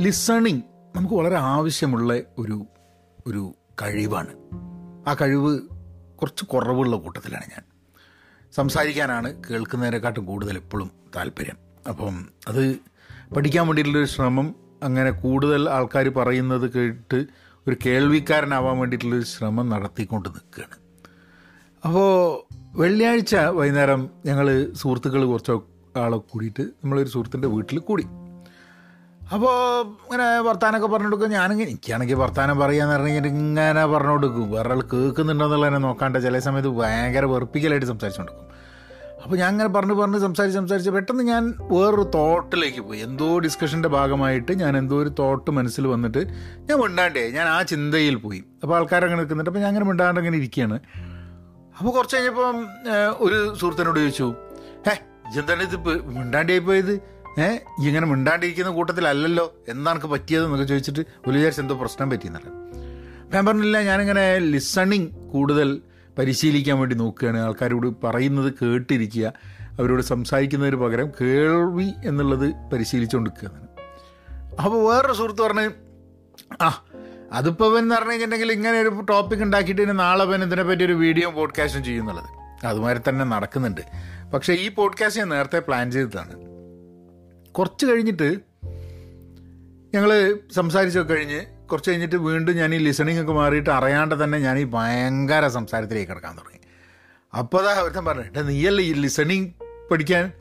Listening നമുക്ക് വളരെ ആവശ്യമുള്ള ഒരു ഒരു കഴിവാണ്. ആ കഴിവ് കുറച്ച് കുറവുള്ള കൂട്ടത്തിലാണ് ഞാൻ. സംസാരിക്കാനാണ് കേൾക്കുന്നതിനെക്കാട്ടും കൂടുതൽ എപ്പോഴും താല്പര്യം. അപ്പം അത് പഠിക്കാൻ വേണ്ടിയിട്ടുള്ളൊരു ശ്രമം അങ്ങനെ കൂടുതൽ ആൾക്കാർ പറയുന്നത് കേട്ട് ഒരു കേൾവിക്കാരനാവാൻ വേണ്ടിയിട്ടുള്ളൊരു ശ്രമം നടത്തിക്കൊണ്ട് നിൽക്കുകയാണ്. അപ്പോൾ വെള്ളിയാഴ്ച വൈകുന്നേരം ഞങ്ങൾ സുഹൃത്തുക്കൾ കുറച്ച് ആളെ കൂടിയിട്ട് നമ്മളൊരു സുഹൃത്തിന്റെ വീട്ടിൽ കൂടി. അപ്പോൾ ഇങ്ങനെ വർത്താനമൊക്കെ പറഞ്ഞു കൊടുക്കും ഞാനെങ്കിൽ എനിക്കാണെങ്കിൽ വർത്താനം പറയാന്ന് പറഞ്ഞാൽ ഇങ്ങനെ പറഞ്ഞു കൊടുക്കും വേറെ ആൾ കേൾക്കുന്നുണ്ടോന്നുള്ളതിനെ നോക്കാണ്ട് ചില സമയത്ത് ഭയങ്കര വെറുപ്പിക്കലായിട്ട് സംസാരിച്ചു കൊടുക്കും അപ്പോൾ ഞാൻ അങ്ങനെ പറഞ്ഞു പറഞ്ഞ് സംസാരിച്ച് സംസാരിച്ച് പെട്ടെന്ന് ഞാൻ വേറൊരു തോട്ടിലേക്ക് പോയി. എന്തോ ഡിസ്കഷന്റെ ഭാഗമായിട്ട് ഞാൻ എന്തോ ഒരു തോട്ട് മനസ്സിൽ വന്നിട്ട് ഞാൻ മിണ്ടാണ്ടേ ഞാൻ ആ ചിന്തയിൽ പോയി. അപ്പോൾ ആൾക്കാരങ്ങനെ നിൽക്കുന്നുണ്ട്. അപ്പോൾ ഞാൻ അങ്ങനെ മിണ്ടാണ്ട് അങ്ങനെ ഇരിക്കുകയാണ്. അപ്പോൾ കുറച്ച് കഴിഞ്ഞപ്പം ഒരു സുഹൃത്തിനോട് ചോദിച്ചു ഹേ എന്താണ് ഇത് മിണ്ടാണ്ടായി പോയത്? ഏ? ഇങ്ങനെ മിണ്ടാണ്ടിരിക്കുന്ന കൂട്ടത്തിലല്ലല്ലോ. എന്താണ് പറ്റിയത് എന്നൊക്കെ ചോദിച്ചിട്ട് വലിയ വിചാരിച്ച് എന്തോ പ്രശ്നം പറ്റിയെന്നല്ല. ഞാൻ പറഞ്ഞില്ല ഞാനിങ്ങനെ ലിസണിങ് കൂടുതൽ പരിശീലിക്കാൻ വേണ്ടി നോക്കുകയാണ്. ആൾക്കാരോട് പറയുന്നത് കേട്ടിരിക്കുക. അവരോട് സംസാരിക്കുന്നതിന് പകരം കേൾവി എന്നുള്ളത് പരിശീലിച്ചുകൊണ്ടിരിക്കുക അപ്പോൾ വേറൊരു സുഹൃത്ത് പറഞ്ഞ് ആ അതിപ്പോൾ അവൻ എന്ന് പറഞ്ഞു കഴിഞ്ഞിട്ടുണ്ടെങ്കിൽ ഇങ്ങനെ ഒരു ടോപ്പിക് ഉണ്ടാക്കിയിട്ട് നാളെ അവൻ ഇതിനെപ്പറ്റി ഒരു വീഡിയോ പോഡ്കാസ്റ്റും ചെയ്യുന്നുള്ളത്. അതുമാതിരി തന്നെ നടക്കുന്നുണ്ട്. പക്ഷേ ഈ പോഡ്കാസ്റ്റ് ഞാൻ നേരത്തെ പ്ലാൻ ചെയ്തതാണ്. കുറച്ച് കഴിഞ്ഞിട്ട് ഞങ്ങൾ സംസാരിച്ചൊക്കെ കഴിഞ്ഞ് കുറച്ച് കഴിഞ്ഞിട്ട് വീണ്ടും ഞാൻ ഈ ലിസണിങ് ഒക്കെ മാറിയിട്ട് അറിയാണ്ട് തന്നെ ഞാൻ ഈ ഭയങ്കര സംസാരത്തിലേക്ക് കിടക്കാൻ തുടങ്ങി. അപ്പോൾ അതാ ഒരുത്തൻ പറഞ്ഞു "എടാ, നീയല്ലേ ഈ ലിസണിങ് പഠിക്കാൻ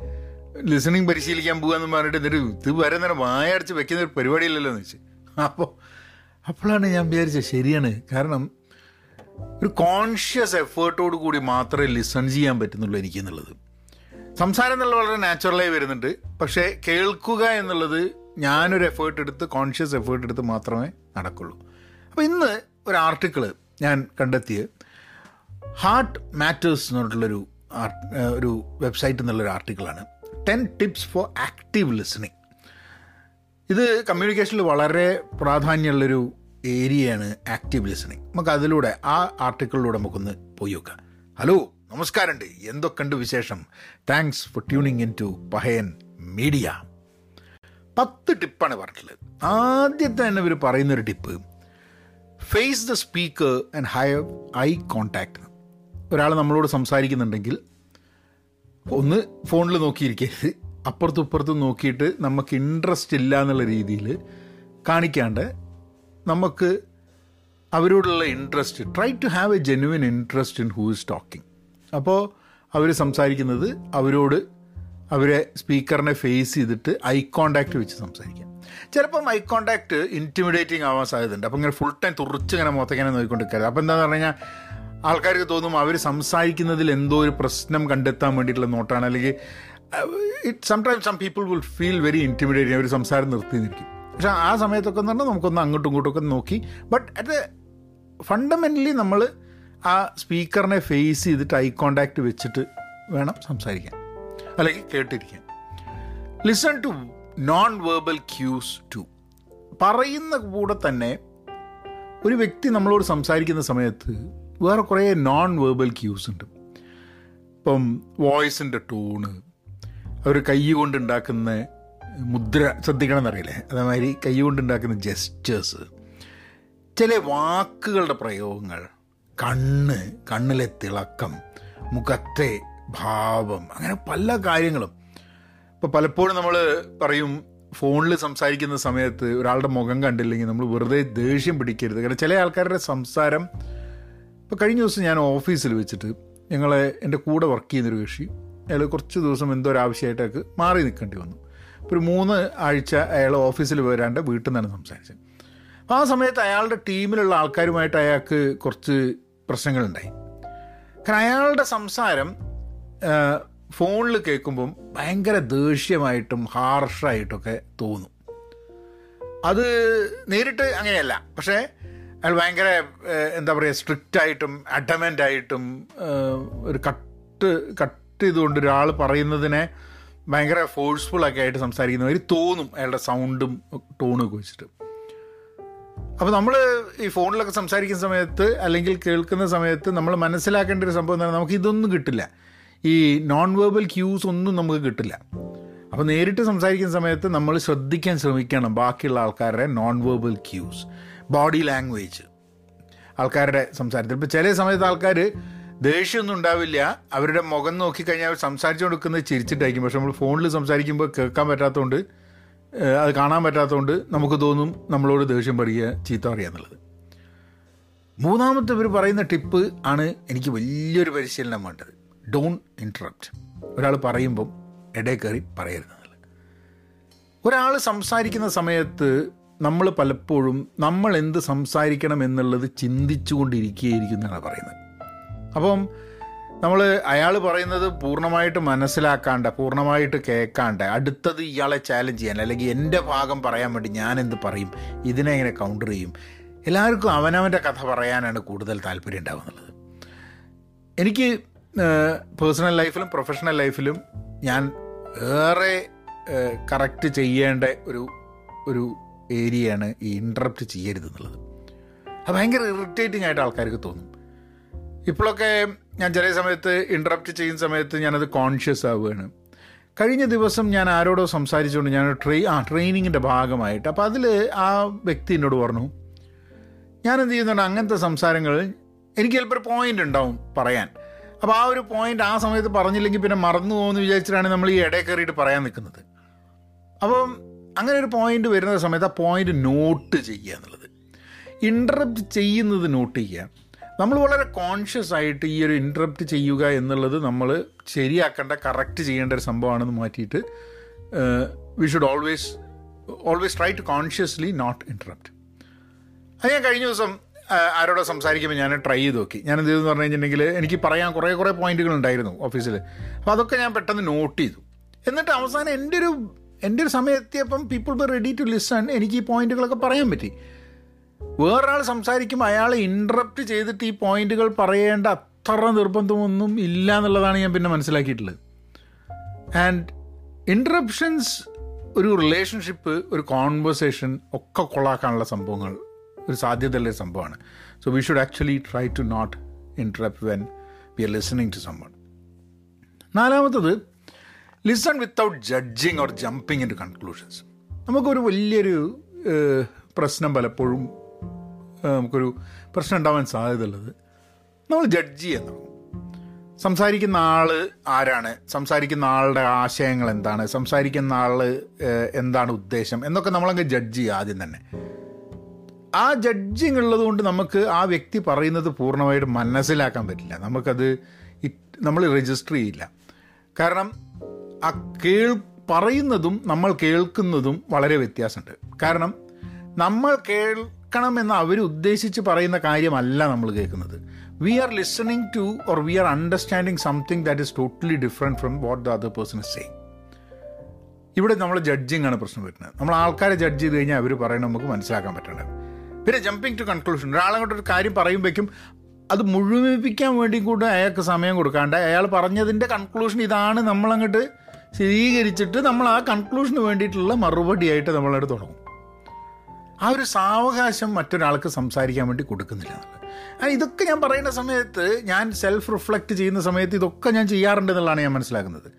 ലിസണിങ് പരിശീലിക്കാൻ പോകാന്ന് പറഞ്ഞിട്ട് എന്നിട്ട് ഇത് വരെ നേരം വായടച്ച് വെക്കുന്ന ഒരു പരിപാടിയില്ലല്ലോ എന്ന് വെച്ച്. അപ്പോൾ അപ്പോഴാണ് ഞാൻ വിചാരിച്ചത് ശരിയാണ്. കാരണം ഒരു കോൺഷ്യസ് എഫേർട്ടോട് കൂടി മാത്രമേ ലിസൺ ചെയ്യാൻ പറ്റുന്നുള്ളൂ എനിക്ക് എന്നുള്ളത്. സംസാരം എന്നുള്ളത് വളരെ നാച്ചുറലായി വരുന്നുണ്ട്. പക്ഷേ കേൾക്കുക എന്നുള്ളത് ഞാനൊരു എഫേർട്ട് എടുത്ത് കോൺഷ്യസ് എഫേർട്ട് എടുത്ത് മാത്രമേ നടക്കുള്ളൂ. അപ്പോൾ ഇന്ന് ഒരു ആർട്ടിക്കിൾ ഞാൻ കണ്ടെത്തിയത് ഹാർട്ട് മാറ്റേഴ്സ് എന്ന് പറഞ്ഞിട്ടുള്ളൊരു ഒരു വെബ്സൈറ്റ് എന്നുള്ളൊരു ആർട്ടിക്കിളാണ് ten tips for active listening ഇത് കമ്മ്യൂണിക്കേഷനിൽ വളരെ പ്രാധാന്യമുള്ളൊരു ഏരിയയാണ് ആക്റ്റീവ് ലിസണിങ് നമുക്ക് അതിലൂടെ ആ ആർട്ടിക്കിളിലൂടെ നമുക്കൊന്ന് പോയി നോക്കാം. ഹലോ നമസ്കാരമുണ്ട്. എന്തൊക്കെയുണ്ട് വിശേഷം? Thanks for tuning in to Pahayan media പത്ത് ടിപ്പാണ് പറഞ്ഞിട്ടുള്ളത്. ആദ്യത്തെ തന്നെ ഇവർ പറയുന്നൊരു tip. Face the speaker and higher eye contact ഒരാൾ നമ്മളോട് സംസാരിക്കുന്നുണ്ടെങ്കിൽ ഒന്ന് ഫോണിൽ നോക്കിയിരിക്കരുത്. അപ്പുറത്തും ഇപ്പുറത്തും നോക്കിയിട്ട് നമുക്ക് ഇൻട്രസ്റ്റ് ഇല്ല എന്നുള്ള രീതിയിൽ കാണിക്കാണ്ട് നമുക്ക് അവരോടുള്ള interest try to have a genuine interest in who is talking അപ്പോൾ അവർ സംസാരിക്കുന്നത് അവരോട് അവരെ സ്പീക്കറിനെ ഫേസ് ചെയ്തിട്ട് ഐ കോണ്ടാക്ട് വെച്ച് സംസാരിക്കാം. ചിലപ്പം ഐ കോണ്ടാക്ട് ഇന്റിമിഡേറ്റിംഗ് ആവാൻ സാധ്യതയുണ്ട്. അപ്പം ഇങ്ങനെ ഫുൾ ടൈം തുറച്ച് ഇങ്ങനെ മുഖത്തേക്കിങ്ങനെ നോക്കിക്കൊണ്ടിരിക്കരുത് അപ്പം എന്താണെന്ന് പറഞ്ഞു കഴിഞ്ഞാൽ ആൾക്കാർക്ക് തോന്നും അവർ സംസാരിക്കുന്നതിൽ എന്തോ ഒരു പ്രശ്നം കണ്ടെത്താൻ വേണ്ടിയിട്ടുള്ള നോട്ടാണ്. അല്ലെങ്കിൽ it sometimes some people will feel very intimidating അവർ സംസാരം നിർത്തി നിൽക്കും പക്ഷെ ആ സമയത്തൊക്കെ എന്ന് പറഞ്ഞാൽ നമുക്കൊന്ന് അങ്ങോട്ടും ഇങ്ങോട്ടും ഒക്കെ നോക്കി. ബട്ട് അറ്റ് ഫണ്ടമെന്റലി നമ്മൾ ആ സ്പീക്കറിനെ ഫേസ് ചെയ്തിട്ട് ഐ കോണ്ടാക്ട് വെച്ചിട്ട് വേണം സംസാരിക്കാൻ. അല്ലെങ്കിൽ കേട്ടിരിക്കാൻ. Listen to non verbal cues to പറയുന്ന കൂടെ തന്നെ ഒരു വ്യക്തി നമ്മളോട് സംസാരിക്കുന്ന സമയത്ത് വേറെ കുറേ നോൺ വേർബൽ ക്യൂസ് ഉണ്ട്. ഇപ്പം വോയിസിന്റെ ടൂണ് അവർ കൈ കൊണ്ടുണ്ടാക്കുന്ന മുദ്ര ശ്രദ്ധിക്കണം എന്നറിയില്ലേ അതേമാതിരി കൈ കൊണ്ടുണ്ടാക്കുന്ന ജെസ്റ്റേഴ്സ് ചില വാക്കുകളുടെ പ്രയോഗങ്ങൾ കണ്ണ് കണ്ണിലെ തിളക്കം മുഖത്തെ ഭാവം അങ്ങനെ പല കാര്യങ്ങളും. ഇപ്പോൾ പലപ്പോഴും നമ്മൾ പറയും ഫോണിൽ സംസാരിക്കുന്ന സമയത്ത് ഒരാളുടെ മുഖം കണ്ടില്ലെങ്കിൽ നമ്മൾ വെറുതെ ദേഷ്യം പിടിക്കരുത്. കാരണം ചില ആൾക്കാരുടെ സംസാരം ഇപ്പോൾ കഴിഞ്ഞ ദിവസം ഞാൻ ഓഫീസിൽ വെച്ചിട്ട് ഞങ്ങളെ എന്റെ കൂടെ വർക്ക് ചെയ്യുന്നൊരു കക്ഷി അയാൾ കുറച്ച് ദിവസം എന്തോ ഒരു ആവശ്യമായിട്ടൊക്കെ മാറി നിൽക്കേണ്ടി വന്നു. ഇപ്പോൾ ഒരു മൂന്ന് ആഴ്ച അയാൾ ഓഫീസിൽ വരാണ്ട് വീട്ടിൽ നിന്നാണ് സംസാരിച്ചത്. ആ സമയത്ത് അയാളുടെ ടീമിലുള്ള ആൾക്കാരുമായിട്ട് അയാൾക്ക് കുറച്ച് പ്രശ്നങ്ങളുണ്ടായി. കാരണം അയാളുടെ സംസാരം ഫോണിൽ കേൾക്കുമ്പം ഭയങ്കര ദേഷ്യമായിട്ടും ഹാർഷായിട്ടൊക്കെ തോന്നും. അത് നേരിട്ട് അങ്ങനെയല്ല. പക്ഷേ അയാൾ ഭയങ്കര എന്താ പറയുക സ്ട്രിക്റ്റ് ആയിട്ടും അഡമന്റ് ആയിട്ടും ഒരു കട്ട് കട്ട് ചെയ്തുകൊണ്ട് ഒരാൾ പറയുന്നതിനെ ഭയങ്കര ഫോഴ്സ്ഫുള്ളൊക്കെ ആയിട്ട് സംസാരിക്കുന്ന ഒരു തോന്നും അയാളുടെ സൗണ്ടും ടോണും ഒക്കെ വെച്ചിട്ട്. അപ്പോൾ നമ്മൾ ഈ ഫോണിലൊക്കെ സംസാരിക്കുന്ന സമയത്ത് അല്ലെങ്കിൽ കേൾക്കുന്ന സമയത്ത് നമ്മൾ മനസ്സിലാക്കേണ്ട ഒരു സംഭവം എന്താണ്? നമുക്ക് ഇതൊന്നും കിട്ടില്ല. ഈ നോൺ വേർബൽ ക്യൂസ് ഒന്നും നമുക്ക് കിട്ടില്ല. അപ്പോൾ നേരിട്ട് സംസാരിക്കുന്ന സമയത്ത് നമ്മൾ ശ്രദ്ധിക്കാൻ ശ്രമിക്കണം ബാക്കിയുള്ള ആൾക്കാരുടെ non verbal cues body language ആൾക്കാരുടെ സംസാരത്തിൽ. ഇപ്പോൾ ചില സമയത്ത് ആൾക്കാർ ദേഷ്യമൊന്നും ഉണ്ടാവില്ല. അവരുടെ മുഖം നോക്കിക്കഴിഞ്ഞാൽ അവർ സംസാരിച്ചു കൊടുക്കുന്നത് ചിരിച്ചിട്ടായിരിക്കും. പക്ഷെ നമ്മൾ ഫോണിൽ സംസാരിക്കുമ്പോൾ കേൾക്കാൻ പറ്റാത്തതുകൊണ്ട് അത് കാണാൻ പറ്റാത്തതുകൊണ്ട് നമുക്ക് തോന്നും നമ്മളോട് ദേഷ്യം പറയുക ചീത്ത പറയുക എന്നുള്ളത്. മൂന്നാമത്തെ ഇവർ പറയുന്ന ടിപ്പ് ആണ് എനിക്ക് വലിയൊരു പരിശീലനം വേണ്ടത്. ഡോൺ ഇൻട്രപ്റ്റ് ഒരാൾ പറയുമ്പം ഇടയിൽ കയറി പറയരുതെന്നുള്ളത് ഒരാൾ സംസാരിക്കുന്ന സമയത്ത് നമ്മൾ പലപ്പോഴും നമ്മൾ എന്ത് സംസാരിക്കണം എന്നുള്ളത് ചിന്തിച്ചുകൊണ്ടിരിക്കുകയായിരിക്കും എന്നാണ് പറയുന്നത്. അപ്പം നമ്മൾ അയാൾ പറയുന്നത് പൂർണമായിട്ട് മനസ്സിലാക്കാണ്ട് പൂർണമായിട്ട് കേൾക്കാണ്ട് അടുത്തത് ഇയാളെ ചാലഞ്ച് ചെയ്യാൻ അല്ലെങ്കിൽ എന്റെ ഭാഗം പറയാൻ വേണ്ടി ഞാൻ എന്ത് പറയും ഇതിനെ എങ്ങനെ കൗണ്ടർ ചെയ്യും? എല്ലാവർക്കും അവനവന്റെ കഥ പറയാനാണ് കൂടുതൽ താല്പര്യം ഉണ്ടാകുന്നുള്ളത് എനിക്ക് പേഴ്സണൽ ലൈഫിലും പ്രൊഫഷണൽ ലൈഫിലും ഞാൻ ഏറെ കറക്റ്റ് ചെയ്യേണ്ട ഒരു ഒരു ഏരിയയാണ് ഈ ഇന്ററപ്റ്റ് ചെയ്യരുത് എന്നുള്ളത്. അത് ഭയങ്കര ഇറിറ്റേറ്റിംഗ് ആയിട്ട് ആൾക്കാർക്ക് തോന്നും. ഇപ്പോഴൊക്കെ ഞാൻ ചില സമയത്ത് ഇൻട്രപ്റ്റ് ചെയ്യുന്ന സമയത്ത് ഞാനത് കോൺഷ്യസ് ആവുകയാണ്. കഴിഞ്ഞ ദിവസം ഞാൻ ആരോടോ സംസാരിച്ചുകൊണ്ട് ഞാൻ ട്രെയി ആ ട്രെയിനിങ്ങിന്റെ ഭാഗമായിട്ട് അപ്പോൾ അതിൽ ആ വ്യക്തി എന്നോട് പറഞ്ഞു ഞാൻ എന്ത് ചെയ്യുന്നുണ്ട്? അങ്ങനത്തെ സംസാരങ്ങൾ എനിക്ക് ചിലപ്പോൾ ഒരു പോയിന്റ് ഉണ്ടാവും പറയാൻ. അപ്പോൾ ആ ഒരു പോയിന്റ് ആ സമയത്ത് പറഞ്ഞില്ലെങ്കിൽ പിന്നെ മറന്നു പോകുമെന്ന് വിചാരിച്ചിട്ടാണ് നമ്മൾ ഈ ഇടയിൽ കയറിയിട്ട് പറയാൻ നിൽക്കുന്നത്. അപ്പം അങ്ങനെ ഒരു പോയിന്റ് വരുന്ന സമയത്ത് ആ പോയിന്റ് നോട്ട് ചെയ്യുക എന്നുള്ളത്. ഇന്ററപ്റ്റ് ചെയ്യുന്നത് നോട്ട് ചെയ്യുക. നമ്മൾ വളരെ കോൺഷ്യസ് ആയിട്ട് ഈ ഒരു ഇന്ററപ്റ്റ് ചെയ്യുക എന്നുള്ളത് നമ്മൾ ശരിയാക്കേണ്ട കറക്റ്റ് ചെയ്യേണ്ട ഒരു സംഭവമാണെന്ന് മാറ്റിയിട്ട് we should always always try to consciously not interrupt അത് ഞാൻ കഴിഞ്ഞ ദിവസം ആരോടോ സംസാരിക്കുമ്പോൾ ഞാൻ ട്രൈ ചെയ്ത് നോക്കി. ഞാൻ എന്ത് ചെയ്തെന്ന് പറഞ്ഞു കഴിഞ്ഞിട്ടുണ്ടെങ്കിൽ എനിക്ക് പറയാൻ കുറേ കുറേ പോയിന്റുകൾ ഉണ്ടായിരുന്നു ഓഫീസിൽ അപ്പോൾ അതൊക്കെ ഞാൻ പെട്ടെന്ന് നോട്ട് ചെയ്തു. എന്നിട്ട് അവസാനം എന്റെ ഒരു എന്റെ ഒരു സമയം എത്തിയപ്പം people be ready to listen എനിക്ക് ഈ പോയിന്റുകളൊക്കെ പറയാൻ പറ്റി. വേറൊരാൾ സംസാരിക്കും അയാൾ ഇൻട്രപ്റ്റ് ചെയ്തിട്ട് ഈ പോയിന്റുകൾ പറയേണ്ട അത്ര നിർബന്ധമൊന്നും ഇല്ല എന്നുള്ളതാണ് ഞാൻ പിന്നെ മനസ്സിലാക്കിയിട്ടുള്ളത്. ആൻഡ് ഇൻട്രപ്ഷൻസ് ഒരു റിലേഷൻഷിപ്പ് ഒരു കോൺവെർസേഷൻ ഒക്കെ കൊള്ളാക്കാനുള്ള സംഭവങ്ങൾ ഒരു സാധ്യതയുള്ള സംഭവമാണ്. So we should actually try to not interrupt when we are listening to സംഭവം നാലാമത്തത് listen without judging or jumping in to conclusions നമുക്കൊരു വലിയൊരു പ്രശ്നം പലപ്പോഴും നമുക്കൊരു പ്രശ്നം ഉണ്ടാവാൻ സാധ്യതയുള്ളത്. നമ്മൾ ജഡ്ജ് ചെയ്യാൻ തുടങ്ങും സംസാരിക്കുന്ന ആൾ ആരാണ്? സംസാരിക്കുന്ന ആളുടെ ആശയങ്ങൾ എന്താണ്? സംസാരിക്കുന്ന ആൾ എന്താണ് ഉദ്ദേശം? എന്നൊക്കെ നമ്മളങ്ങ് ജഡ്ജ് ചെയ്യുക ആദ്യം തന്നെ. ആ ജഡ്ജിങ് ഉള്ളതുകൊണ്ട് നമുക്ക് ആ വ്യക്തി പറയുന്നത് പൂർണമായിട്ട് മനസ്സിലാക്കാൻ പറ്റില്ല. നമുക്കത് നമ്മൾ രജിസ്റ്റർ ചെയ്യില്ല. കാരണം ആ കേൾ പറയുന്നതും നമ്മൾ കേൾക്കുന്നതും വളരെ വ്യത്യാസമുണ്ട്. കാരണം നമ്മൾ കേൾക്കണമെന്ന് അവർ ഉദ്ദേശിച്ച് പറയുന്ന കാര്യമല്ല നമ്മൾ കേൾക്കുന്നത്. We are listening to or we are understanding something that is totally different from what the other person is saying ഇവിടെ നമ്മൾ ജഡ്ജിങ് ആണ് പ്രശ്നം വരുന്നത്. നമ്മൾ ആൾക്കാരെ ജഡ്ജ് ചെയ്ത് കഴിഞ്ഞാൽ അവർ പറയുന്നത് നമുക്ക് മനസ്സിലാക്കാൻ പറ്റേണ്ടത് പിന്നെ ജമ്പിങ് ടു കൺക്ലൂഷൻ ഒരാളങ്ങോട്ട് ഒരു കാര്യം പറയുമ്പോഴേക്കും അത് മുഴുമിപ്പിക്കാൻ വേണ്ടി കൂടെ അയാൾക്ക് സമയം കൊടുക്കാണ്ട് അയാൾ പറഞ്ഞതിന്റെ കൺക്ലൂഷൻ ഇതാണ് നമ്മളങ്ങോട്ട് സ്ഥിരീകരിച്ചിട്ട് നമ്മൾ ആ കൺക്ലൂഷന് വേണ്ടിയിട്ടുള്ള മറുപടിയായിട്ട് നമ്മളവിടെ തുടങ്ങും. ആ ഒരു സാവകാശം മറ്റൊരാൾക്ക് സംസാരിക്കാൻ വേണ്ടി കൊടുക്കുന്നില്ല. ഇതൊക്കെ ഞാൻ പറയുന്ന സമയത്ത് ഞാൻ സെൽഫ് റിഫ്ലക്റ്റ് ചെയ്യുന്ന സമയത്ത് ഇതൊക്കെ ഞാൻ ചെയ്യാറുണ്ട് എന്നുള്ളതാണ് ഞാൻ മനസ്സിലാക്കുന്നത്.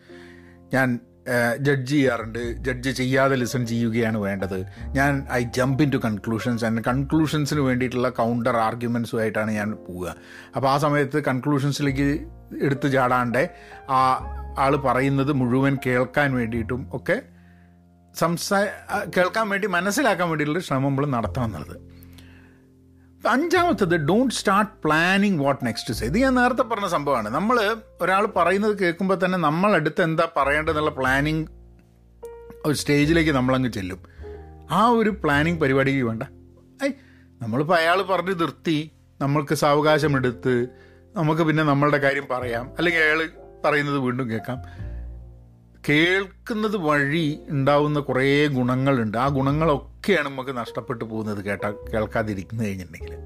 ഞാൻ ജഡ്ജ് ചെയ്യാറുണ്ട്. ജഡ്ജ് ചെയ്യാതെ ലിസൺ ചെയ്യുകയാണ് വേണ്ടത്. ഞാൻ I jump in to conclusions and കൺക്ലൂഷൻസിന് വേണ്ടിയിട്ടുള്ള കൗണ്ടർ ആർഗ്യുമെൻസുമായിട്ടാണ് ഞാൻ പോവുക. അപ്പോൾ ആ സമയത്ത് കൺക്ലൂഷൻസിലേക്ക് എടുത്തു ചാടാണ്ട് ആ ആൾ പറയുന്നത് മുഴുവൻ കേൾക്കാൻ വേണ്ടിയിട്ടും ഒക്കെ സംസാ കേൾക്കാൻ വേണ്ടി മനസ്സിലാക്കാൻ വേണ്ടിയിട്ടുള്ള ശ്രമം നമ്മൾ നടത്തണം എന്നുള്ളത്. അഞ്ചാമത്തത് don't start planning what next say ഇത് ഞാൻ നേരത്തെ പറഞ്ഞ സംഭവമാണ്. നമ്മൾ ഒരാൾ പറയുന്നത് കേൾക്കുമ്പോൾ തന്നെ നമ്മൾ അടുത്ത് എന്താ പറയേണ്ടതെന്നുള്ള പ്ലാനിങ് ഒരു സ്റ്റേജിലേക്ക് നമ്മളങ്ങ് ചെല്ലും. ആ ഒരു പ്ലാനിങ് പരിപാടിക്ക് വേണ്ട. ഐ നമ്മളിപ്പോൾ അയാൾ പറഞ്ഞ് നിർത്തി നമ്മൾക്ക് സാവകാശമെടുത്ത് നമുക്ക് പിന്നെ നമ്മളുടെ കാര്യം പറയാം അല്ലെങ്കിൽ അയാൾ പറയുന്നത് വീണ്ടും കേൾക്കാം. കേൾക്കുന്നത് വഴി ഉണ്ടാവുന്ന കുറേ ഗുണങ്ങളുണ്ട്. ആ ഗുണങ്ങളൊക്കെയാണ് നമുക്ക് നഷ്ടപ്പെട്ടു പോകുന്നത് കേട്ട കേൾക്കാതിരിക്കുന്നു കഴിഞ്ഞിട്ടുണ്ടെങ്കിൽ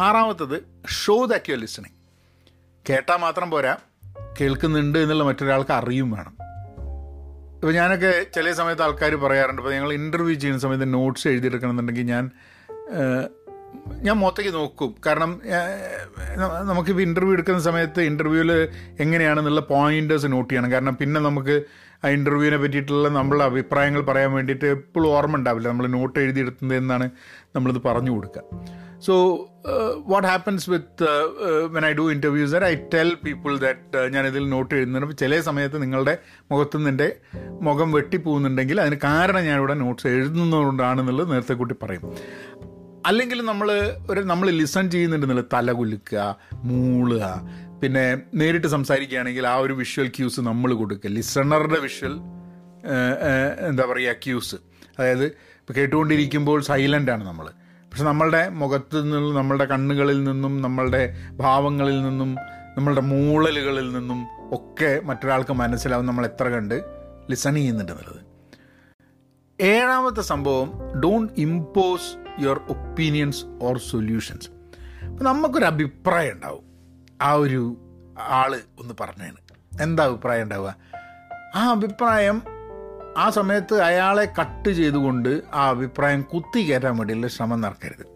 ആറാമത്തത് ഷോ ദാറ്റ് യു ലിസണിങ് കേട്ടാൽ മാത്രം പോരാ കേൾക്കുന്നുണ്ട് എന്നുള്ള മറ്റൊരാൾക്ക് അറിയും വേണം. ഇപ്പോൾ ഞാനൊക്കെ ചില സമയത്ത് ആൾക്കാർ പറയാറുണ്ട് ഇപ്പോൾ ഞങ്ങൾ ഇന്റർവ്യൂ ചെയ്യുന്ന സമയത്ത് നോട്ട്സ് എഴുതിയെടുക്കണമെന്നുണ്ടെങ്കിൽ ഞാൻ ഞാൻ മൊത്തയ്ക്ക് നോക്കും. കാരണം നമുക്കിപ്പോൾ ഇന്റർവ്യൂ എടുക്കുന്ന സമയത്ത് ഇന്റർവ്യൂവിൽ എങ്ങനെയാണെന്നുള്ള പോയിന്റേഴ്സ് നോട്ട് ചെയ്യണം. കാരണം പിന്നെ നമുക്ക് ആ ഇന്റർവ്യൂവിനെ പറ്റിയിട്ടുള്ള നമ്മളുടെ അഭിപ്രായങ്ങൾ പറയാൻ വേണ്ടിയിട്ട് എപ്പോഴും ഓർമ്മ ഉണ്ടാവില്ല. നമ്മൾ നോട്ട് എഴുതിയെടുത്തത് എന്നാണ് നമ്മളിത് പറഞ്ഞു കൊടുക്കുക so what happens with when I do interviews there I tell people that ഞാനിതിൽ നോട്ട് എഴുതുന്നുണ്ട്. ചില സമയത്ത് നിങ്ങളുടെ മുഖത്തു നിന്റെ മുഖം വെട്ടിപ്പോകുന്നുണ്ടെങ്കിൽ അതിന് കാരണം ഞാനിവിടെ നോട്ട്സ് എഴുതുന്നതുകൊണ്ടാണെന്നുള്ളത് നേരത്തെ കൂട്ടി പറയും. അല്ലെങ്കിൽ നമ്മൾ ഒരു നമ്മൾ ലിസൺ ചെയ്യുന്നുണ്ടെന്നുള്ള തല കുലുക്കുക മൂളുക. പിന്നെ നേരിട്ട് സംസാരിക്കുകയാണെങ്കിൽ ആ ഒരു വിഷ്വൽ ക്യൂസ് നമ്മൾ കൊടുക്കുക. ലിസണറുടെ വിഷ്വൽ എന്താ പറയുക ക്യൂസ് അതായത് ഇപ്പോൾ കേട്ടുകൊണ്ടിരിക്കുമ്പോൾ സൈലന്റ് ആണ് നമ്മൾ പക്ഷെ നമ്മളുടെ മുഖത്ത് നിന്നും നമ്മളുടെ കണ്ണുകളിൽ നിന്നും നമ്മളുടെ ഭാവങ്ങളിൽ നിന്നും നമ്മളുടെ മൂളലുകളിൽ നിന്നും ഒക്കെ മറ്റൊരാൾക്ക് മനസ്സിലാവും നമ്മൾ എത്ര കണ്ട് ലിസൺ ചെയ്യുന്നുണ്ട് എന്നുള്ളത് ഏഴാമത്തെ സംഭവം don't impose your opinions or solutions അപ്പം നമുക്കൊരു അഭിപ്രായം ഉണ്ടാവും. ആ ഒരു ആൾ ഒന്ന് പറഞ്ഞതിന് എന്താ അഭിപ്രായം ഉണ്ടാവുക? ആ അഭിപ്രായം ആ സമയത്ത് അയാളെ കട്ട് ചെയ്തുകൊണ്ട് ആ അഭിപ്രായം കുത്തി കയറ്റാൻ വേണ്ടിയുള്ള ശ്രമം നടക്കരുത്.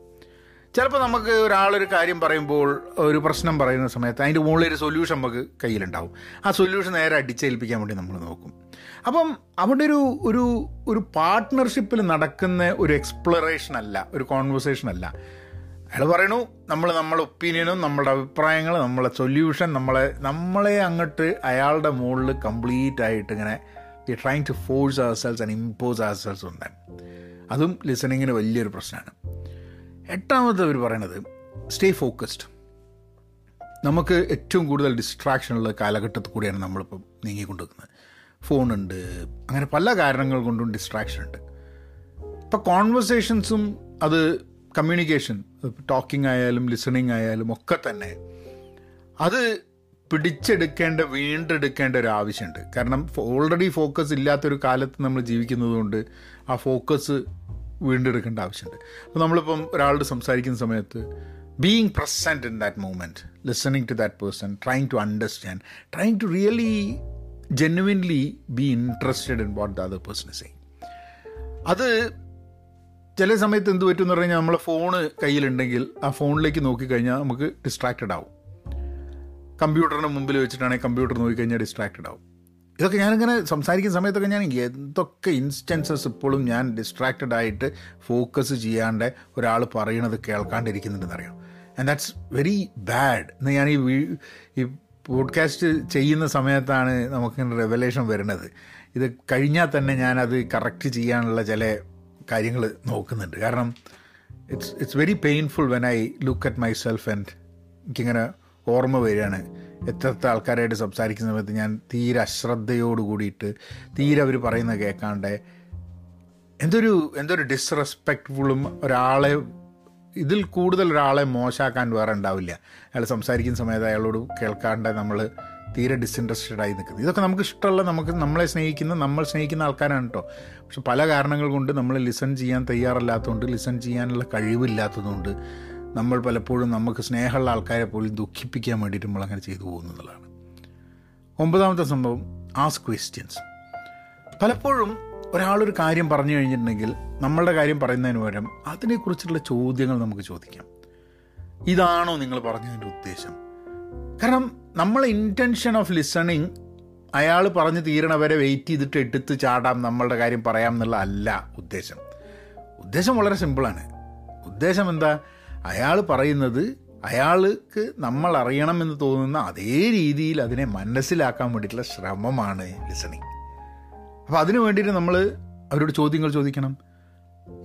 ചിലപ്പോൾ നമുക്ക് ഒരാളൊരു കാര്യം പറയുമ്പോൾ ഒരു പ്രശ്നം പറയുന്ന സമയത്ത് അതിന്റെ മുകളിൽ ഒരു സൊല്യൂഷൻ നമുക്ക് കയ്യിലുണ്ടാവും. ആ സൊല്യൂഷൻ നേരെ അടിച്ചേൽപ്പിക്കാൻ വേണ്ടി നമ്മൾ നോക്കും. അപ്പം അവിടെ ഒരു ഒരു ഒരു പാർട്ട്ണർഷിപ്പിൽ നടക്കുന്ന ഒരു എക്സ്പ്ലറേഷൻ അല്ല ഒരു കോൺവെർസേഷൻ അല്ല. അയാൾ പറയണു നമ്മൾ നമ്മളെ ഒപ്പീനിയനും നമ്മളുടെ അഭിപ്രായങ്ങൾ നമ്മളെ സൊല്യൂഷൻ നമ്മളെ നമ്മളെ അങ്ങോട്ട് അയാളുടെ മുകളിൽ കംപ്ലീറ്റ് ആയിട്ട് ഇങ്ങനെ we trying to force ourselves and impose ourselves ഉണ്ട് അതും ലിസണിങ്ങിന് വലിയൊരു പ്രശ്നമാണ്. എട്ടാമത്തെ അവർ പറയണത് സ്റ്റേ ഫോക്കസ്ഡ് നമുക്ക് ഏറ്റവും കൂടുതൽ ഡിസ്ട്രാക്ഷനുള്ള കാലഘട്ടത്തിൽ കൂടിയാണ് നമ്മളിപ്പം നീങ്ങിക്കൊണ്ടിരിക്കുന്നത്. ഫോണുണ്ട്. അങ്ങനെ പല കാരണങ്ങൾ കൊണ്ടും ഡിസ്ട്രാക്ഷൻ ഉണ്ട്. ഇപ്പോൾ കോൺവെർസേഷൻസും അത് കമ്മ്യൂണിക്കേഷൻ ടോക്കിംഗ് ആയാലും ലിസണിങ് ആയാലും ഒക്കെ തന്നെ അത് പിടിച്ചെടുക്കേണ്ട വീണ്ടെടുക്കേണ്ട ഒരു ആവശ്യമുണ്ട്. കാരണം ഓൾറെഡി ഫോക്കസ് ഇല്ലാത്തൊരു കാലത്ത് നമ്മൾ ജീവിക്കുന്നത് കൊണ്ട് ആ ഫോക്കസ് വീണ്ടെടുക്കേണ്ട ആവശ്യമുണ്ട്. അപ്പോൾ നമ്മളിപ്പം ഒരാളോട് സംസാരിക്കുന്ന സമയത്ത് being present in that moment listening to that person trying to understand trying to really genuinely be interested in what the other person say അത് ചില സമയത്ത് എന്ത് പറ്റും എന്ന് പറഞ്ഞു കഴിഞ്ഞാൽ നമ്മളെ ഫോണ് കയ്യിലുണ്ടെങ്കിൽ ആ ഫോണിലേക്ക് നോക്കിക്കഴിഞ്ഞാൽ നമുക്ക് ഡിസ്ട്രാക്റ്റഡ് ആവും. കമ്പ്യൂട്ടറിന് മുമ്പിൽ വെച്ചിട്ടാണെങ്കിൽ കമ്പ്യൂട്ടർ നോക്കിക്കഴിഞ്ഞാൽ ഡിസ്ട്രാക്റ്റഡ് ആവും. ഇതൊക്കെ ഞാനിങ്ങനെ സംസാരിക്കുന്ന സമയത്തൊക്കെ ഞാൻ എന്തൊക്കെ ഇൻസ്റ്റൻസസ് ഇപ്പോഴും ഞാൻ ഡിസ്ട്രാക്റ്റഡ് ആയിട്ട് ഫോക്കസ് ചെയ്യാണ്ട് ഒരാൾ പറയണത് കേൾക്കാണ്ടിരിക്കുന്നുണ്ടെന്നറിയാം ആൻഡ് ദാറ്റ്സ് വെരി ബാഡ് എന്ന് ഞാൻ ഈ ഈ പോഡ്കാസ്റ്റ് ചെയ്യുന്ന സമയത്താണ് നമുക്കിങ്ങനെ റെവലേഷൻ വരുന്നത്. ഇത് കഴിഞ്ഞാൽ തന്നെ ഞാനത് കറക്റ്റ് ചെയ്യാനുള്ള ചില കാര്യങ്ങൾ നോക്കുന്നുണ്ട്. കാരണം it's it's very painful when I look at myself and എനിക്കിങ്ങനെ ഓർമ്മ വരികയാണ്. എത്രത്തെ ആൾക്കാരായിട്ട് സംസാരിക്കുന്ന സമയത്ത് ഞാൻ തീരെ അശ്രദ്ധയോട് കൂടിയിട്ട് തീരെ അവർ പറയുന്നത് കേൾക്കാണ്ട് എന്തൊരു എന്തൊരു ഡിസ്റെസ്പെക്റ്റ്ഫുള്ളും ഒരാളെ ഇതിൽ കൂടുതൽ ഒരാളെ മോശമാക്കാൻ വേറെ ഉണ്ടാവില്ല. അയാൾ സംസാരിക്കുന്ന സമയത്ത് അയാളോട് കേൾക്കാണ്ട് നമ്മൾ തീരെ ഡിസിൻട്രസ്റ്റഡ് ആയി നിൽക്കുന്നത്. ഇതൊക്കെ നമുക്ക് ഇഷ്ടമുള്ള നമുക്ക് നമ്മളെ സ്നേഹിക്കുന്ന നമ്മൾ സ്നേഹിക്കുന്ന ആൾക്കാരാണ് കേട്ടോ. പക്ഷെ പല കാരണങ്ങൾ കൊണ്ട് നമ്മൾ ലിസൺ ചെയ്യാൻ തയ്യാറല്ലാത്തതുകൊണ്ട് ലിസൺ ചെയ്യാനുള്ള കഴിവില്ലാത്തതുകൊണ്ട് നമ്മൾ പലപ്പോഴും നമുക്ക് സ്നേഹമുള്ള ആൾക്കാരെ പോലും ദുഃഖിപ്പിക്കാൻ വേണ്ടിയിട്ട് നമ്മൾ അങ്ങനെ ചെയ്തു പോകുന്നതാണ്. ഒമ്പതാമത്തെ സംഭവം ആസ് ക്വസ്റ്റ്യൻസ് പലപ്പോഴും ഒരാളൊരു കാര്യം പറഞ്ഞു കഴിഞ്ഞിട്ടുണ്ടെങ്കിൽ നമ്മളുടെ കാര്യം പറയുന്നതിന് പകരം അതിനെക്കുറിച്ചുള്ള ചോദ്യങ്ങൾ നമുക്ക് ചോദിക്കാം. ഇതാണോ നിങ്ങൾ പറഞ്ഞതിന്റെ ഉദ്ദേശം? കാരണം നമ്മളെ ഇന്റൻഷൻ ഓഫ് ലിസണിങ് അയാൾ പറഞ്ഞു തീരണവരെ വെയിറ്റ് ചെയ്തിട്ട് എടുത്ത് ചാടാം നമ്മളുടെ കാര്യം പറയാം എന്നുള്ള അല്ല ഉദ്ദേശം. ഉദ്ദേശം വളരെ സിമ്പിളാണ് ഉദ്ദേശം എന്താ? അയാൾ പറയുന്നത് അയാൾക്ക് നമ്മൾ അറിയണമെന്ന് തോന്നുന്ന അതേ രീതിയിൽ അതിനെ മനസ്സിലാക്കാൻ വേണ്ടിയിട്ടുള്ള ശ്രമമാണ് ലിസണിങ് അപ്പോൾ അതിനു വേണ്ടിയിട്ട് നമ്മൾ അവരോട് ചോദ്യങ്ങൾ ചോദിക്കണം.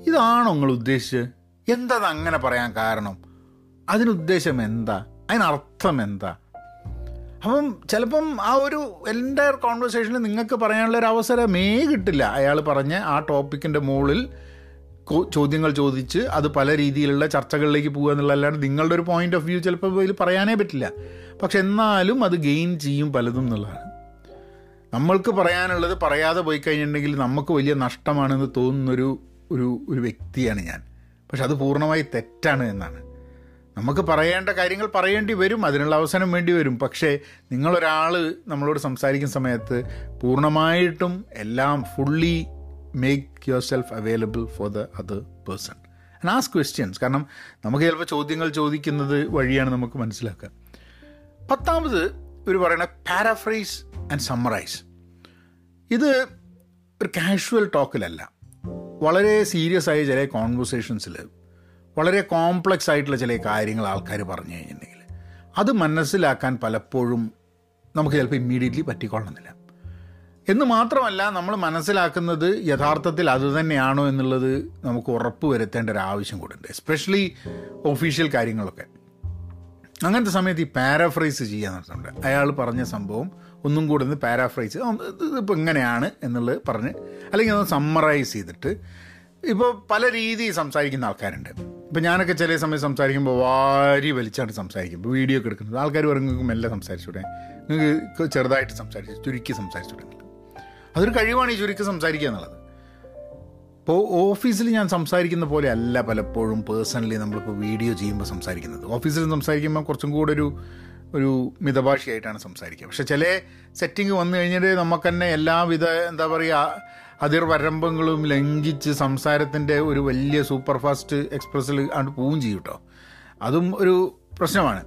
ഇതാണോ നിങ്ങൾ ഉദ്ദേശിച്ച് എന്താ അങ്ങനെ പറയാൻ കാരണം? അതിനുദ്ദേശം എന്താ? അതിനർത്ഥം എന്താ? അപ്പം ചിലപ്പം ആ ഒരു എന്റെ കോൺവെർസേഷനിൽ നിങ്ങൾക്ക് പറയാനുള്ള ഒരു അവസരമേ കിട്ടില്ല. അയാൾ പറഞ്ഞ് ആ ടോപ്പിക്കിന്റെ മുകളിൽ ചോദ്യങ്ങൾ ചോദിച്ച് അത് പല രീതിയിലുള്ള ചർച്ചകളിലേക്ക് പോകുക എന്നുള്ളതല്ലാണ്ട് നിങ്ങളുടെ ഒരു പോയിന്റ് ഓഫ് വ്യൂ ചിലപ്പോൾ ഇതിൽ പറയാനേ പറ്റില്ല. പക്ഷെ എന്നാലും അത് ഗെയിൻ ചെയ്യും പലതും എന്നുള്ളതാണ്. നമ്മൾക്ക് പറയാനുള്ളത് പറയാതെ പോയി കഴിഞ്ഞിട്ടുണ്ടെങ്കിൽ നമുക്ക് വലിയ നഷ്ടമാണെന്ന് തോന്നുന്നൊരു ഒരു ഒരു വ്യക്തിയാണ് ഞാൻ. പക്ഷെ അത് പൂർണമായി തെറ്റാണ് എന്നാണ്. നമുക്ക് പറയേണ്ട കാര്യങ്ങൾ പറയേണ്ടി വരും അതിനുള്ള അവസരം വേണ്ടി വരും. പക്ഷേ നിങ്ങളൊരാൾ നമ്മളോട് സംസാരിക്കുന്ന സമയത്ത് പൂർണമായിട്ടും എല്ലാം fully make yourself available for the other person and ask questions കാരണം നമുക്ക് ചിലപ്പോൾ ചോദ്യങ്ങൾ ചോദിക്കുന്നത് വഴിയാണ് നമുക്ക് മനസ്സിലാക്കുക. പത്താമത് ഇവർ പറയുന്ന പാരാഫ്രൈസ് ആൻഡ് സമ്മറൈസ് ഇത് ഒരു കാഷ്വൽ ടോക്കിലല്ല വളരെ സീരിയസ് ആയ ചില കോൺവെർസേഷൻസിൽ വളരെ കോംപ്ലക്സ് ആയിട്ടുള്ള ചില കാര്യങ്ങൾ ആൾക്കാർ പറഞ്ഞു കഴിഞ്ഞിട്ടുണ്ടെങ്കിൽ അത് മനസ്സിലാക്കാൻ പലപ്പോഴും നമുക്ക് ചിലപ്പോൾ ഇമ്മീഡിയറ്റ്ലി പറ്റിക്കൊള്ളണമെന്നില്ല. എന്ന് മാത്രമല്ല നമ്മൾ മനസ്സിലാക്കുന്നത് യഥാർത്ഥത്തിൽ അത് തന്നെയാണോ എന്നുള്ളത് നമുക്ക് ഉറപ്പ് വരുത്തേണ്ട ഒരു ആവശ്യം കൂടെ എസ്പെഷ്യലി ഒഫീഷ്യൽ കാര്യങ്ങളൊക്കെ. അങ്ങനത്തെ സമയത്ത് ഈ പാരാഫ്രൈസ് ചെയ്യാൻ നടത്തുന്നുണ്ട്. അയാൾ പറഞ്ഞ സംഭവം ഒന്നും കൂടെ ഒന്ന് പാരാഫ്രൈസ് ഇതിപ്പോൾ ഇങ്ങനെയാണ് എന്നുള്ളത് പറഞ്ഞ് അല്ലെങ്കിൽ ഒന്ന് സമ്മറൈസ് ചെയ്തിട്ട് ഇപ്പോൾ പല രീതിയിൽ സംസാരിക്കുന്ന ആൾക്കാരുണ്ട്. ഇപ്പോൾ ഞാനൊക്കെ ചില സമയം സംസാരിക്കുമ്പോൾ വാരി വലിച്ചാണ് സംസാരിക്കും ഇപ്പോൾ വീഡിയോ ഒക്കെ എടുക്കുന്നത്. ആൾക്കാർ പറയും നിങ്ങൾക്ക് മെല്ലെ സംസാരിച്ചൂടെ? നിങ്ങൾക്ക് ചെറുതായിട്ട് സംസാരിച്ചു ചുരുക്കി സംസാരിച്ചൂടെ? അതൊരു കഴിവാണ് ഈ ചുരുക്കി സംസാരിക്കുക എന്നുള്ളത്. ഇപ്പോൾ ഓഫീസിൽ ഞാൻ സംസാരിക്കുന്ന പോലെ അല്ല പലപ്പോഴും പേഴ്സണലി നമ്മളിപ്പോൾ വീഡിയോ ചെയ്യുമ്പോൾ സംസാരിക്കുന്നത്. ഓഫീസിൽ സംസാരിക്കുമ്പോൾ കുറച്ചും കൂടെ ഒരു ഒരു മിതഭാഷയായിട്ടാണ് സംസാരിക്കുക. പക്ഷെ ചില സെറ്റിംഗ് വന്നു കഴിഞ്ഞാൽ നമുക്ക് തന്നെ എല്ലാവിധ എന്താ പറയുക അതിർവരമ്പങ്ങളും ലംഘിച്ച് സംസാരത്തിന്റെ ഒരു വലിയ സൂപ്പർ ഫാസ്റ്റ് എക്സ്പ്രസ്സിൽ അങ്ങോട്ട് പോവുകയും ചെയ്യും കേട്ടോ അതും ഒരു പ്രശ്നമാണ്.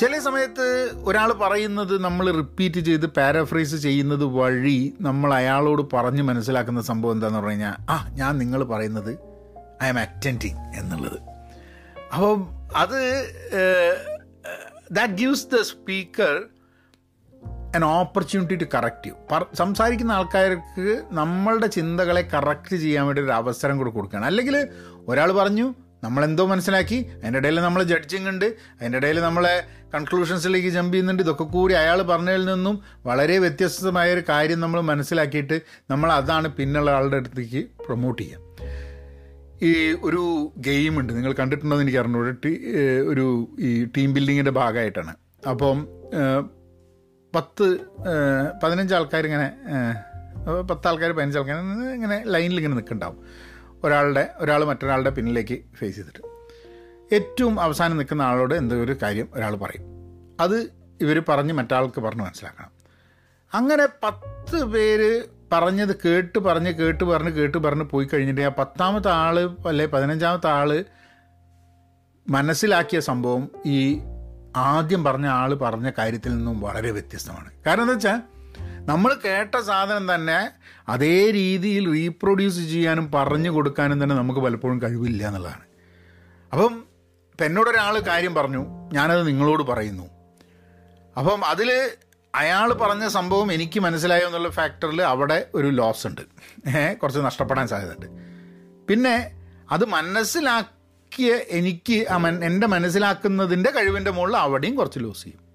ചില സമയത്ത് ഒരാൾ പറയുന്നത് നമ്മൾ റിപ്പീറ്റ് ചെയ്ത് പാരാഫ്രൈസ് ചെയ്യുന്നത് വഴി നമ്മൾ അയാളോട് പറഞ്ഞ് മനസ്സിലാക്കുന്ന സംഭവം എന്താണെന്ന് പറഞ്ഞു കഴിഞ്ഞാൽ ആ ഞാൻ നിങ്ങൾ പറയുന്നത് ഐ ആം അറ്റന്റിങ് എന്നുള്ളത്. അപ്പം അത് that gives the speaker an opportunity to correct you സംസാരിക്കുന്ന ആൾക്കാർക്ക് നമ്മളുടെ ചിന്തകളെ കറക്റ്റ് ചെയ്യാൻ വേണ്ടി ഒരു അവസരം കൂടെ കൊടുക്കുകയാണ്. അല്ലെങ്കിൽ ഒരാൾ പറഞ്ഞു നമ്മളെന്തോ മനസ്സിലാക്കി. അതിന്റെ ഇടയിൽ നമ്മൾ ജഡ്ജിങ് ഉണ്ട്. അതിന്റെ ഇടയിൽ നമ്മളെ കൺക്ലൂഷൻസിലേക്ക് ജമ്പ് ചെയ്യുന്നുണ്ട്. ഇതൊക്കെ കൂടി അയാൾ പറഞ്ഞതിൽ നിന്നും വളരെ വ്യത്യസ്തമായ ഒരു കാര്യം നമ്മൾ മനസ്സിലാക്കിയിട്ട് നമ്മൾ അതാണ് പിന്നുള്ള ആളുടെ അടുത്തേക്ക് പ്രൊമോട്ട് ചെയ്യുക ഈ ഒരു ഗെയിം ഉണ്ട്. നിങ്ങൾ കണ്ടിട്ടുണ്ടോ എന്ന് എനിക്ക് അറിഞ്ഞു ഒരു ഈ ടീം ബിൽഡിങ്ങിന്റെ ഭാഗമായിട്ടാണ്. അപ്പം പത്ത് പതിനഞ്ച് ആൾക്കാർ ഇങ്ങനെ പത്ത് ആൾക്കാർ പതിനഞ്ച് ആൾക്കാർ ഇങ്ങനെ ലൈനിൽ ഇങ്ങനെ നിൽക്കുന്നുണ്ടാവും. ഒരാളുടെ ഒരാൾ മറ്റൊരാളുടെ പിന്നിലേക്ക് ഫേസ് ചെയ്തിട്ട്. ഏറ്റവും അവസാനം നിൽക്കുന്ന ആളോട് എന്തോ ഒരു കാര്യം ഒരാൾ പറയും. അത് ഇവർ പറഞ്ഞ് മറ്റാൾക്ക് പറഞ്ഞ് മനസ്സിലാക്കണം. അങ്ങനെ പത്ത് പേര് പറഞ്ഞത് കേട്ട് പറഞ്ഞ് കേട്ട് പറഞ്ഞ് കേട്ട് പറഞ്ഞ് പോയി കഴിഞ്ഞിട്ട് ആ പത്താമത്തെ ആൾ അല്ലെ പതിനഞ്ചാമത്തെ ആൾ മനസ്സിലാക്കിയ സംഭവം ഈ ആദ്യം പറഞ്ഞ ആൾ പറഞ്ഞ കാര്യത്തിൽ നിന്നും വളരെ വ്യത്യസ്തമാണ്. കാരണം എന്താ വെച്ചാൽ നമ്മൾ കേട്ട സാധനം തന്നെ അതേ രീതിയിൽ റീപ്രൊഡ്യൂസ് ചെയ്യാനും പറഞ്ഞു കൊടുക്കാനും തന്നെ നമുക്ക് പലപ്പോഴും കഴിവില്ല എന്നുള്ളതാണ്. അപ്പം ഇപ്പം എന്നോടൊരാൾ കാര്യം പറഞ്ഞു ഞാനത് നിങ്ങളോട് പറയുന്നു. അപ്പം അതിൽ അയാൾ പറഞ്ഞ സംഭവം എനിക്ക് മനസ്സിലായോ എന്നുള്ള ഫാക്ടറിൽ അവിടെ ഒരു ലോസ് ഉണ്ട്. കുറച്ച് നഷ്ടപ്പെടാൻ സാധ്യതയുണ്ട്. പിന്നെ അത് മനസ്സിലാക്കിയ എനിക്ക് എന്റെ മനസ്സിലാക്കുന്നതിന്റെ കഴിവിന്റെ മുകളിൽ അവിടെയും കുറച്ച് ലോസ് ചെയ്യും.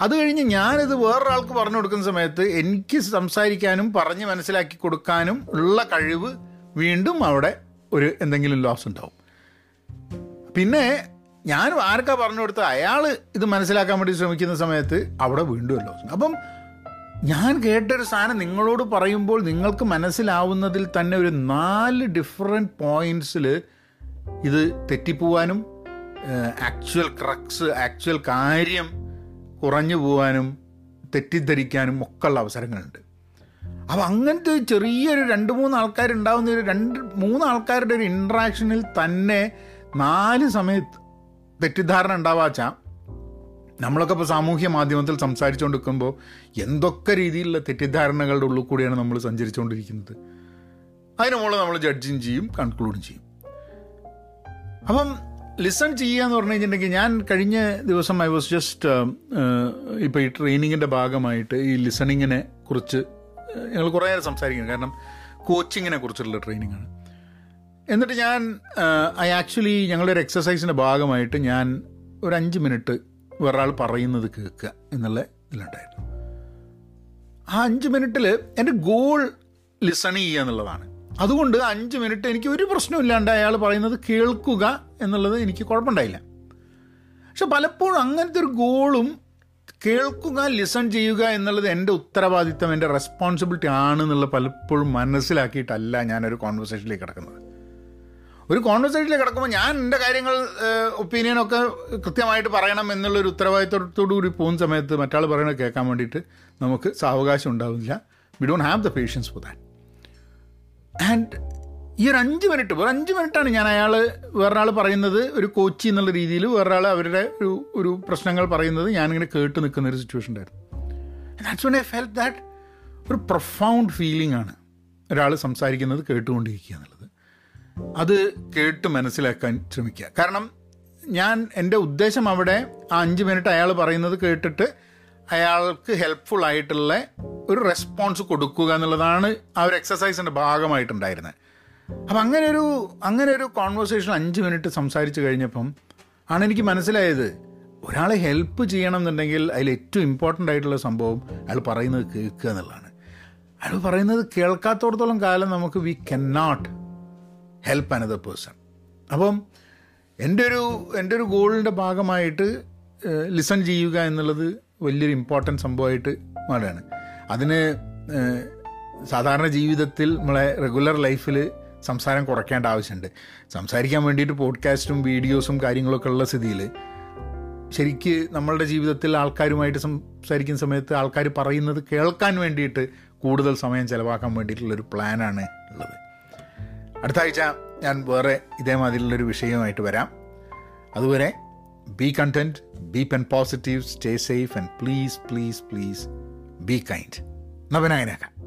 അത് കഴിഞ്ഞ് ഞാനിത് വേറൊരാൾക്ക് പറഞ്ഞു കൊടുക്കുന്ന സമയത്ത് എനിക്ക് സംസാരിക്കാനും പറഞ്ഞ് മനസ്സിലാക്കി കൊടുക്കാനും ഉള്ള കഴിവ് വീണ്ടും അവിടെ ഒരു എന്തെങ്കിലും ലോസ് ഉണ്ടാവും. പിന്നെ ഞാൻ ആർക്കാ പറഞ്ഞു കൊടുത്ത അയാൾ ഇത് മനസ്സിലാക്കാൻ വേണ്ടി ശ്രമിക്കുന്ന സമയത്ത് അവിടെ വീണ്ടും ലോസ് അപ്പം ഞാൻ കേട്ടൊരു സാധനം നിങ്ങളോട് പറയുമ്പോൾ നിങ്ങൾക്ക് മനസ്സിലാവുന്നതിൽ തന്നെ ഒരു നാല് ഡിഫറെന്റ് പോയിന്റ്സിൽ ഇത് തെറ്റിപ്പോവാനും ആക്ച്വൽ ക്രക്സ് ആക്ച്വൽ കാര്യം കുറഞ്ഞു പോകാനും തെറ്റിദ്ധരിക്കാനും ഒക്കെ ഉള്ള അവസരങ്ങളുണ്ട്. അപ്പോൾ അങ്ങനത്തെ ചെറിയൊരു രണ്ട് മൂന്ന് ആൾക്കാരുണ്ടാവുന്ന ഒരു രണ്ട് മൂന്ന് ആൾക്കാരുടെ ഒരു ഇൻട്രാക്ഷനിൽ തന്നെ നാല് സമയത്ത് തെറ്റിദ്ധാരണ ഉണ്ടാവാച്ച നമ്മളൊക്കെ ഇപ്പോൾ സാമൂഹ്യ മാധ്യമത്തിൽ സംസാരിച്ചുകൊണ്ടിരിക്കുമ്പോൾ എന്തൊക്കെ രീതിയിലുള്ള തെറ്റിദ്ധാരണകളുടെ ഉള്ളിൽ കൂടിയാണ് നമ്മൾ സഞ്ചരിച്ചുകൊണ്ടിരിക്കുന്നത് അതിന് മുകളിൽ നമ്മൾ ജഡ്ജിങ് ചെയ്യും കൺക്ലൂഡും ചെയ്യും. അപ്പം ലിസൺ എന്ന് പറഞ്ഞു കഴിഞ്ഞിട്ടുണ്ടെങ്കിൽ ഞാൻ കഴിഞ്ഞ ദിവസം ഐ വാസ് ജസ്റ്റ് ഇപ്പോൾ ഈ ട്രെയിനിങ്ങിന്റെ ഭാഗമായിട്ട് ഈ ലിസണിങ്ങിനെ കുറിച്ച് ഞങ്ങൾ കുറേ നേരം സംസാരിക്കുന്നു. കാരണം കോച്ചിങ്ങിനെ കുറിച്ചുള്ള ട്രെയിനിങ് ആണ് എന്നിട്ട് ഞാൻ ഐ ആക്ച്വലി ഞങ്ങളുടെ ഒരു എക്സസൈസിന്റെ ഭാഗമായിട്ട് ഞാൻ ഒരു അഞ്ച് മിനിറ്റ് വേറൊരാൾ പറയുന്നത് കേൾക്കുക എന്നുള്ള ഇതിലുണ്ടായിരുന്നു. ആ അഞ്ച് മിനിറ്റിൽ എന്റെ ഗോൾ ലിസൺ ചെയ്യുക എന്നുള്ളതാണ്. അതുകൊണ്ട് അഞ്ച് മിനിറ്റ് എനിക്ക് ഒരു പ്രശ്നമില്ലാണ്ട് അയാൾ പറയുന്നത് കേൾക്കുക എന്നുള്ളത് എനിക്ക് കുഴപ്പമുണ്ടായില്ല. പക്ഷെ പലപ്പോഴും അങ്ങനത്തെ ഒരു ഗോളും കേൾക്കുക ലിസൺ ചെയ്യുക എന്നുള്ളത് എന്റെ ഉത്തരവാദിത്തം എന്റെ റെസ്പോൺസിബിലിറ്റി ആണെന്നുള്ള പലപ്പോഴും മനസ്സിലാക്കിയിട്ടല്ല ഞാനൊരു കോൺവെർസേഷനിലേക്ക് കിടക്കുന്നത്. ഒരു കോൺവെർസേഷനിലേക്ക് കിടക്കുമ്പോൾ ഞാൻ എന്റെ കാര്യങ്ങൾ ഒപ്പീനിയനൊക്കെ കൃത്യമായിട്ട് പറയണം എന്നുള്ളൊരു ഉത്തരവാദിത്തത്തോടു കൂടി പോകുന്ന സമയത്ത് മറ്റാൾ പറയണത് കേൾക്കാൻ വേണ്ടിയിട്ട് നമുക്ക് സാവകാശം ഉണ്ടാവില്ല. We don't have the patience for that and ഈ ഒരു അഞ്ച് മിനിറ്റ് ഒരു അഞ്ച് മിനിറ്റാണ് ഞാൻ അയാൾ വേറൊരാൾ പറയുന്നത് ഒരു കോച്ചി എന്നുള്ള രീതിയിൽ വേറൊരാൾ അവരുടെ ഒരു ഒരു പ്രശ്നങ്ങൾ പറയുന്നത് ഞാനിങ്ങനെ കേട്ട് നിൽക്കുന്ന ഒരു സിറ്റുവേഷൻ ഉണ്ടായിരുന്നു that's one I felt that ഒരു പ്രൊഫൗണ്ട് ഫീലിംഗ് ആണ് ഒരാൾ സംസാരിക്കുന്നത് കേട്ടുകൊണ്ടിരിക്കുക എന്നുള്ളത്. അത് കേട്ട് മനസ്സിലാക്കാൻ ശ്രമിക്കുക. കാരണം ഞാൻ എന്റെ ഉദ്ദേശം അവിടെ ആ അഞ്ച് മിനിറ്റ് അയാൾ പറയുന്നത് കേട്ടിട്ട് അയാൾക്ക് ഹെൽപ്ഫുൾ ആയിട്ടുള്ള ഒരു റെസ്പോൺസ് കൊടുക്കുക എന്നുള്ളതാണ് ആ ഒരു എക്സസൈസിന്റെ ഭാഗമായിട്ടുണ്ടായിരുന്നത് അപ്പം അങ്ങനെ ഒരു അങ്ങനെ ഒരു കോൺവെർസേഷൻ അഞ്ച് മിനിറ്റ് സംസാരിച്ച് കഴിഞ്ഞപ്പം ആണ് എനിക്ക് മനസ്സിലായത് ഒരാളെ ഹെൽപ്പ് ചെയ്യണം എന്നുണ്ടെങ്കിൽ അതിൽ ഏറ്റവും ഇമ്പോർട്ടന്റ് ആയിട്ടുള്ള സംഭവം അയാൾ പറയുന്നത് കേൾക്കുക എന്നുള്ളതാണ്. അയാൾ പറയുന്നത് കേൾക്കാത്തോടത്തോളം കാലം നമുക്ക് we can not help another person അപ്പം എന്റെ ഒരു എന്റെ ഒരു ഗോളിന്റെ ഭാഗമായിട്ട് ലിസൺ ചെയ്യുക എന്നുള്ളത് വലിയൊരു ഇമ്പോർട്ടന്റ് സംഭവമായിട്ട് മാറുകയാണ്. അതിന് സാധാരണ ജീവിതത്തിൽ നമ്മളെ റെഗുലർ ലൈഫിൽ സംസാരം കുറയ്ക്കേണ്ട ആവശ്യമുണ്ട് സംസാരിക്കാൻ വേണ്ടിയിട്ട് പോഡ്കാസ്റ്റും വീഡിയോസും കാര്യങ്ങളൊക്കെ ഉള്ള സ്ഥിതിയിൽ ശരിക്ക് നമ്മളുടെ ജീവിതത്തിൽ ആൾക്കാരുമായിട്ട് സംസാരിക്കുന്ന സമയത്ത് ആൾക്കാർ പറയുന്നത് കേൾക്കാൻ വേണ്ടിയിട്ട് കൂടുതൽ സമയം ചിലവാക്കാൻ വേണ്ടിയിട്ടുള്ളൊരു പ്ലാനാണ് ഉള്ളത്. അടുത്ത ആഴ്ച ഞാൻ വേറെ ഇതേമാതിരിയുള്ളൊരു വിഷയമായിട്ട് വരാം. അതുവരെ be content be pen positive stay safe and please please please be kind നവനായനാക്കാം